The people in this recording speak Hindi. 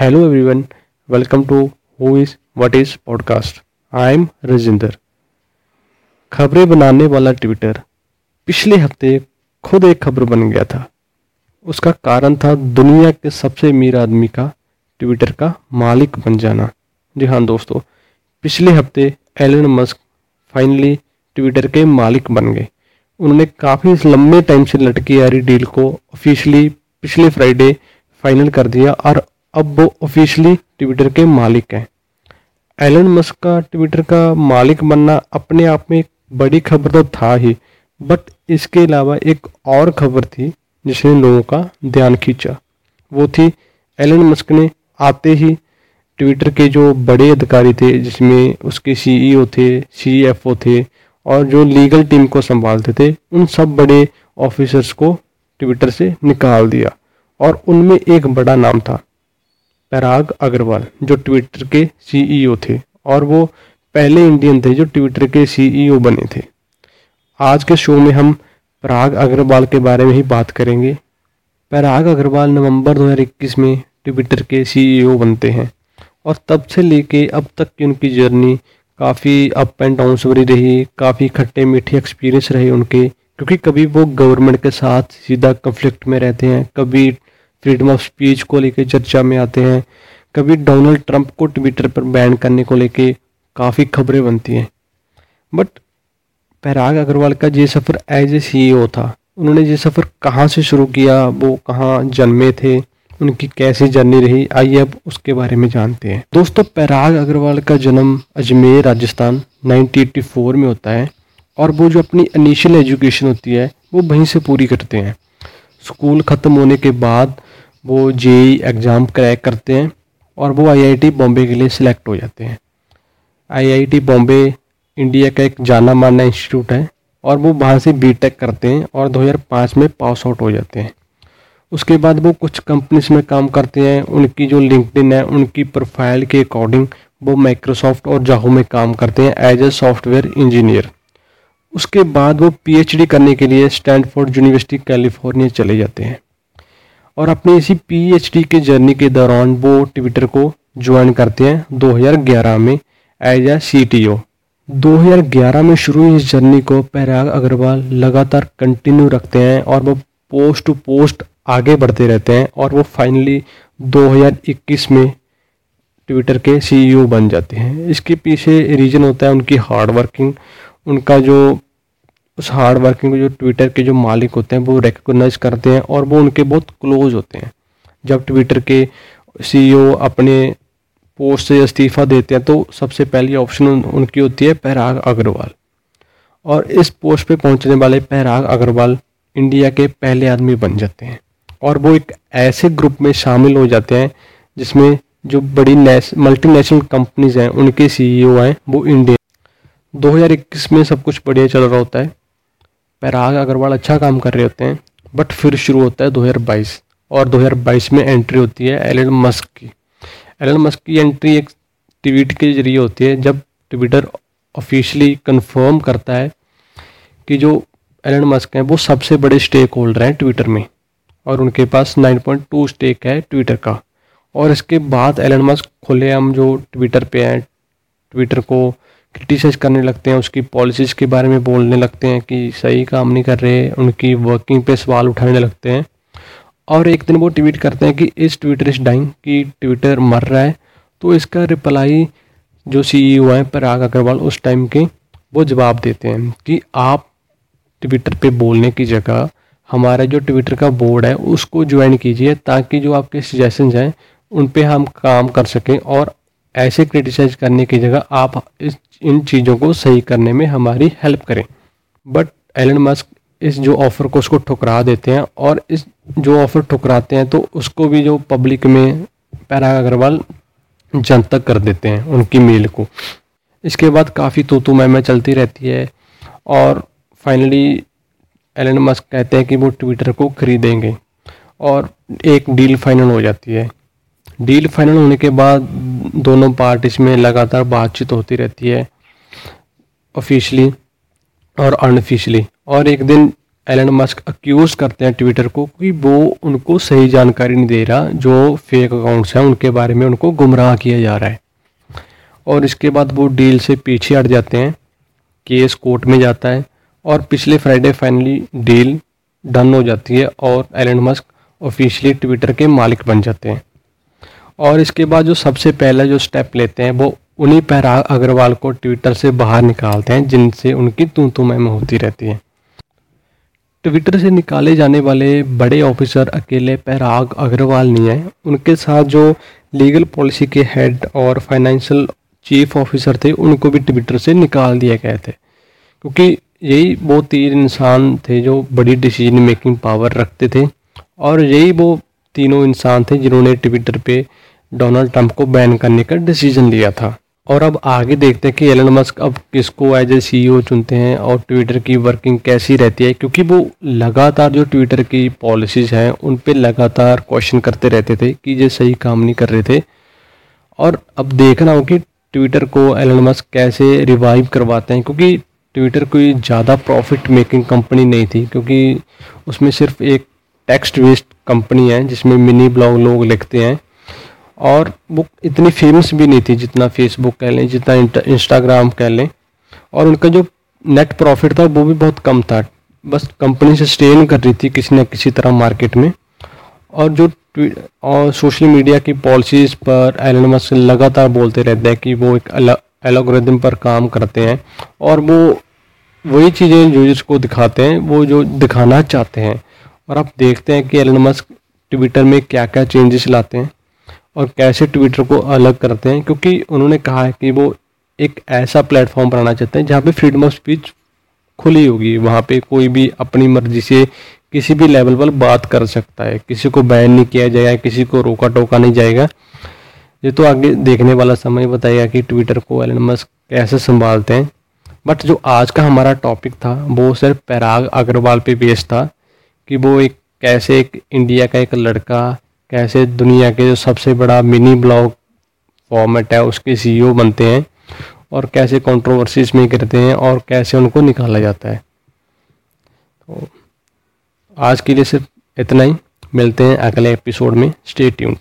Hello everyone, welcome to Who is What is Podcast. I am Rajinder. खबरें बनाने वाला ट्विटर पिछले हफ़्ते खुद एक खबर बन गया था उसका कारण था दुनिया के सबसे अमीर आदमी का ट्विटर का मालिक बन जाना जी हाँ दोस्तों पिछले हफ़्ते एलन मस्क फाइनली ट्विटर के मालिक बन गए उन्होंने काफ़ी लंबे टाइम से लटकी आ रही डील को ऑफिशियली पिछले फ्राइडे फाइनल कर दिया और अब वो ऑफिशियली ट्विटर के मालिक हैं। एलन मस्क का ट्विटर का मालिक बनना अपने आप में एक बड़ी खबर तो था ही बट इसके अलावा एक और खबर थी जिसने लोगों का ध्यान खींचा। वो थी एलन मस्क ने आते ही ट्विटर के जो बड़े अधिकारी थे, जिसमें उसके सीईओ थे सीएफओ थे, और जो लीगल टीम को संभालते थे, उन सब बड़े ऑफिसर्स को ट्विटर से निकाल दिया। और उनमें एक बड़ा नाम था पराग अग्रवाल जो ट्विटर के सीईओ थे और वो पहले इंडियन थे जो ट्विटर के सीईओ बने थे। आज के शो में हम पराग अग्रवाल के बारे में ही बात करेंगे। पराग अग्रवाल नवंबर 2021 में ट्विटर के सीईओ बनते हैं और तब से लेके अब तक की उनकी जर्नी काफ़ी अप एंड डाउन भरी रही, काफ़ी खट्टे मीठे एक्सपीरियंस रहे उनके, क्योंकि कभी वो गवर्नमेंट के साथ सीधा कंफ्लिक्ट में रहते हैं, कभी फ्रीडम ऑफ़ स्पीच को लेकर चर्चा में आते हैं। कभी डोनाल्ड ट्रंप को ट्विटर पर बैन करने को लेके काफ़ी खबरें बनती हैं। बट पैराग अग्रवाल का ये सफ़र एज ए सी था। उन्होंने ये सफ़र कहाँ से शुरू किया, वो कहाँ जन्मे थे, उनकी कैसी जर्नी रही, आइए अब उसके बारे में जानते हैं। दोस्तों, पैराग अग्रवाल का जन्म अजमेर, राजस्थान 1984 में होता है और वो जो अपनी इनिशियल एजुकेशन होती है, वो वहीं से पूरी करते हैं। स्कूल ख़त्म होने के बाद वो जे एग्ज़ाम क्रैक करते हैं और वो आईआईटी बॉम्बे के लिए सिलेक्ट हो जाते हैं। आईआईटी बॉम्बे इंडिया का एक जाना माना इंस्टीट्यूट है और वो वहाँ से बीटेक करते हैं और 2005 में पास आउट हो जाते हैं। उसके बाद वो कुछ कंपनीज़ में काम करते हैं, उनकी जो लिंकडिन है, उनकी प्रोफ़ाइल के अकॉर्डिंग वो माइक्रोसॉफ्ट और जाहू में काम करते हैं एज ए सॉफ्टवेयर इंजीनियर। उसके बाद वो पीएचडी करने के लिए स्टैनफोर्ड यूनिवर्सिटी कैलिफ़ोर्निया चले जाते हैं। और अपनी इसी पीएचडी के जर्नी के दौरान वो ट्विटर को ज्वाइन करते हैं 2011 में एज ए सी 2011 में शुरू हुई इस जर्नी को पहराग अग्रवाल लगातार कंटिन्यू रखते हैं और वो पोस्ट टू पोस्ट आगे बढ़ते रहते हैं और वो फाइनली 2021 में ट्विटर के सीईओ बन जाते हैं। इसके पीछे रीज़न होता है उनकी हार्ड वर्किंग उनका जो उस हार्ड वर्किंग जो ट्विटर के जो मालिक होते हैं वो रिकग्नाइज करते हैं और वो उनके बहुत क्लोज होते हैं। जब ट्विटर के सीईओ अपने पोस्ट से इस्तीफ़ा देते हैं तो सबसे पहली ऑप्शन उन, उनकी होती है पहराग अग्रवाल और इस पोस्ट पे पहुँचने वाले पहराग अग्रवाल इंडिया के पहले आदमी बन जाते हैं। और वो एक ऐसे ग्रुप में शामिल हो जाते हैं जिसमें जो बड़ी मल्टीनेशनल कंपनीज़ हैं उनके सीईओ हैं वो इंडियन 2021 में सब कुछ बढ़िया चल रहा होता है। पराग अग्रवाल अच्छा काम कर रहे होते हैं बट फिर शुरू होता है 2022 और 2022 में एंट्री होती है एलन मस्क की। एलन मस्क की एंट्री एक ट्वीट के ज़रिए होती है, जब ट्विटर ऑफिशियली कंफर्म करता है कि जो एलन मस्क हैं, वो सबसे बड़े स्टेक होल्डर हैं ट्विटर में, और उनके पास 9.2 स्टेक है ट्विटर का। और इसके बाद एलन मस्क खुले हम जो ट्विटर पे हैं ट्विटर को क्रिटिसाइज करने लगते हैं, उसकी पॉलिसीज़ के बारे में बोलने लगते हैं कि सही काम नहीं कर रहे, उनकी वर्किंग पे सवाल उठाने लगते हैं। और एक दिन वो ट्वीट करते हैं कि इस ट्विटर इस डाइंग कि ट्विटर मर रहा है तो इसका रिप्लाई जो सी ई हैं पराग अग्रवाल उस टाइम के, वो जवाब देते हैं कि आप ट्विटर पे बोलने की जगह हमारा जो ट्विटर का बोर्ड है, उसको ज्वाइन कीजिए ताकि जो आपके सजेशन हैं, उन पे हम काम कर सकें और ऐसे क्रिटिसाइज करने की जगह आप इस, इन चीज़ों को सही करने में हमारी हेल्प करें। बट एलन मस्क इस जो ऑफ़र को उसको ठुकरा देते हैं और इस जो ऑफ़र ठुकराते हैं तो उसको भी जो पब्लिक में पैरा अग्रवाल जनतक कर देते हैं उनकी मेल को। इसके बाद काफ़ी तो तो मैं चलती रहती है और फाइनली एलन मस्क कहते हैं कि वो ट्विटर को खरीदेंगे और एक डील फाइनल हो जाती है। डील फाइनल होने के बाद दोनों पार्टीज़ में लगातार बातचीत होती रहती है ऑफिशियली और अनऑफिशियली और एक दिन एलन मस्क अक्यूज करते हैं ट्विटर को कि वो उनको सही जानकारी नहीं दे रहा, जो फेक अकाउंट्स हैं, उनके बारे में उनको गुमराह किया जा रहा है। और इसके बाद वो डील से पीछे हट जाते हैं, केस कोर्ट में जाता है, और पिछले फ्राइडे फाइनली डील डन हो जाती है और एलन मस्क ऑफिशियली ट्विटर के मालिक बन जाते हैं। और इसके बाद जो सबसे पहला जो स्टेप लेते हैं, वो उन्हीं पहराग अग्रवाल को ट्विटर से बाहर निकालते हैं, जिनसे उनकी तू तू मैम होती रहती है। ट्विटर से निकाले जाने वाले बड़े ऑफिसर अकेले पहराग अग्रवाल नहीं है। उनके साथ जो लीगल पॉलिसी के हेड और फाइनेंशियल चीफ ऑफिसर थे, उनको भी ट्विटर से निकाल दिया गए थे। क्योंकि यही वो तीन इंसान थे जो बड़ी डिसीज़न मेकिंग पावर रखते थे। और यही वो तीनों इंसान थे जिन्होंने ट्विटर पे डोनाल्ड ट्रंप को बैन करने का डिसीज़न लिया था। और अब आगे देखते हैं कि एलन मस्क अब किसको एज ए सी चुनते हैं और ट्विटर की वर्किंग कैसी रहती है, क्योंकि वो लगातार जो ट्विटर की पॉलिसीज़ हैं, उन पर लगातार क्वेश्चन करते रहते थे कि ये सही काम नहीं कर रहे थे। और अब देखना हो कि ट्विटर को एलन मस्क कैसे रिवाइव करवाते हैं, क्योंकि ट्विटर कोई ज़्यादा प्रॉफिट मेकिंग कंपनी नहीं थी, क्योंकि उसमें सिर्फ़ एक टेक्स्ट बेस्ड कंपनी है, जिसमें मिनी ब्लॉग लोग लिखते हैं। और वो इतनी फ़ेमस भी नहीं थी जितना फेसबुक कह लें, जितना इंस्टाग्राम कह लें। और उनका जो नेट प्रॉफिट था, वो भी बहुत कम था। बस कंपनी से स्टेन कर रही थी किसी न किसी तरह मार्केट में। और जो और सोशल मीडिया की पॉलिसीज़ पर एलन मस्क लगातार बोलते रहते हैं कि वो एक एलोग्रिदम पर काम करते हैं। और वो, वही चीज़ें यूज़र्स को दिखाते हैं, वो जो दिखाना चाहते हैं। और आप देखते हैं कि एलन मस्क ट्विटर में क्या क्या चेंजेस लाते हैं। और कैसे ट्विटर को अलग करते हैं, क्योंकि उन्होंने कहा है कि वो एक ऐसा प्लेटफॉर्म बनाना चाहते हैं जहाँ पे फ्रीडम ऑफ़ स्पीच खुली होगी, वहाँ पे कोई भी अपनी मर्ज़ी से किसी भी लेवल पर बात कर सकता है, किसी को बैन नहीं किया जाएगा, किसी को रोका टोका नहीं जाएगा। ये तो आगे देखने वाला समय बताएगा कि ट्विटर को एलन मस्क कैसे संभालते हैं। बट जो आज का हमारा टॉपिक था, वो सिर्फ़ पैराग अग्रवाल पे बेस्ड था कि वो एक, कैसे एक इंडिया का एक लड़का कैसे दुनिया के जो सबसे बड़ा मिनी ब्लॉग फॉर्मेट है, उसके सीईओ बनते हैं और कैसे कंट्रोवर्सीज में करते हैं और कैसे उनको निकाला जाता है। तो आज के लिए सिर्फ़ इतना ही। मिलते हैं अगले एपिसोड में। Stay tuned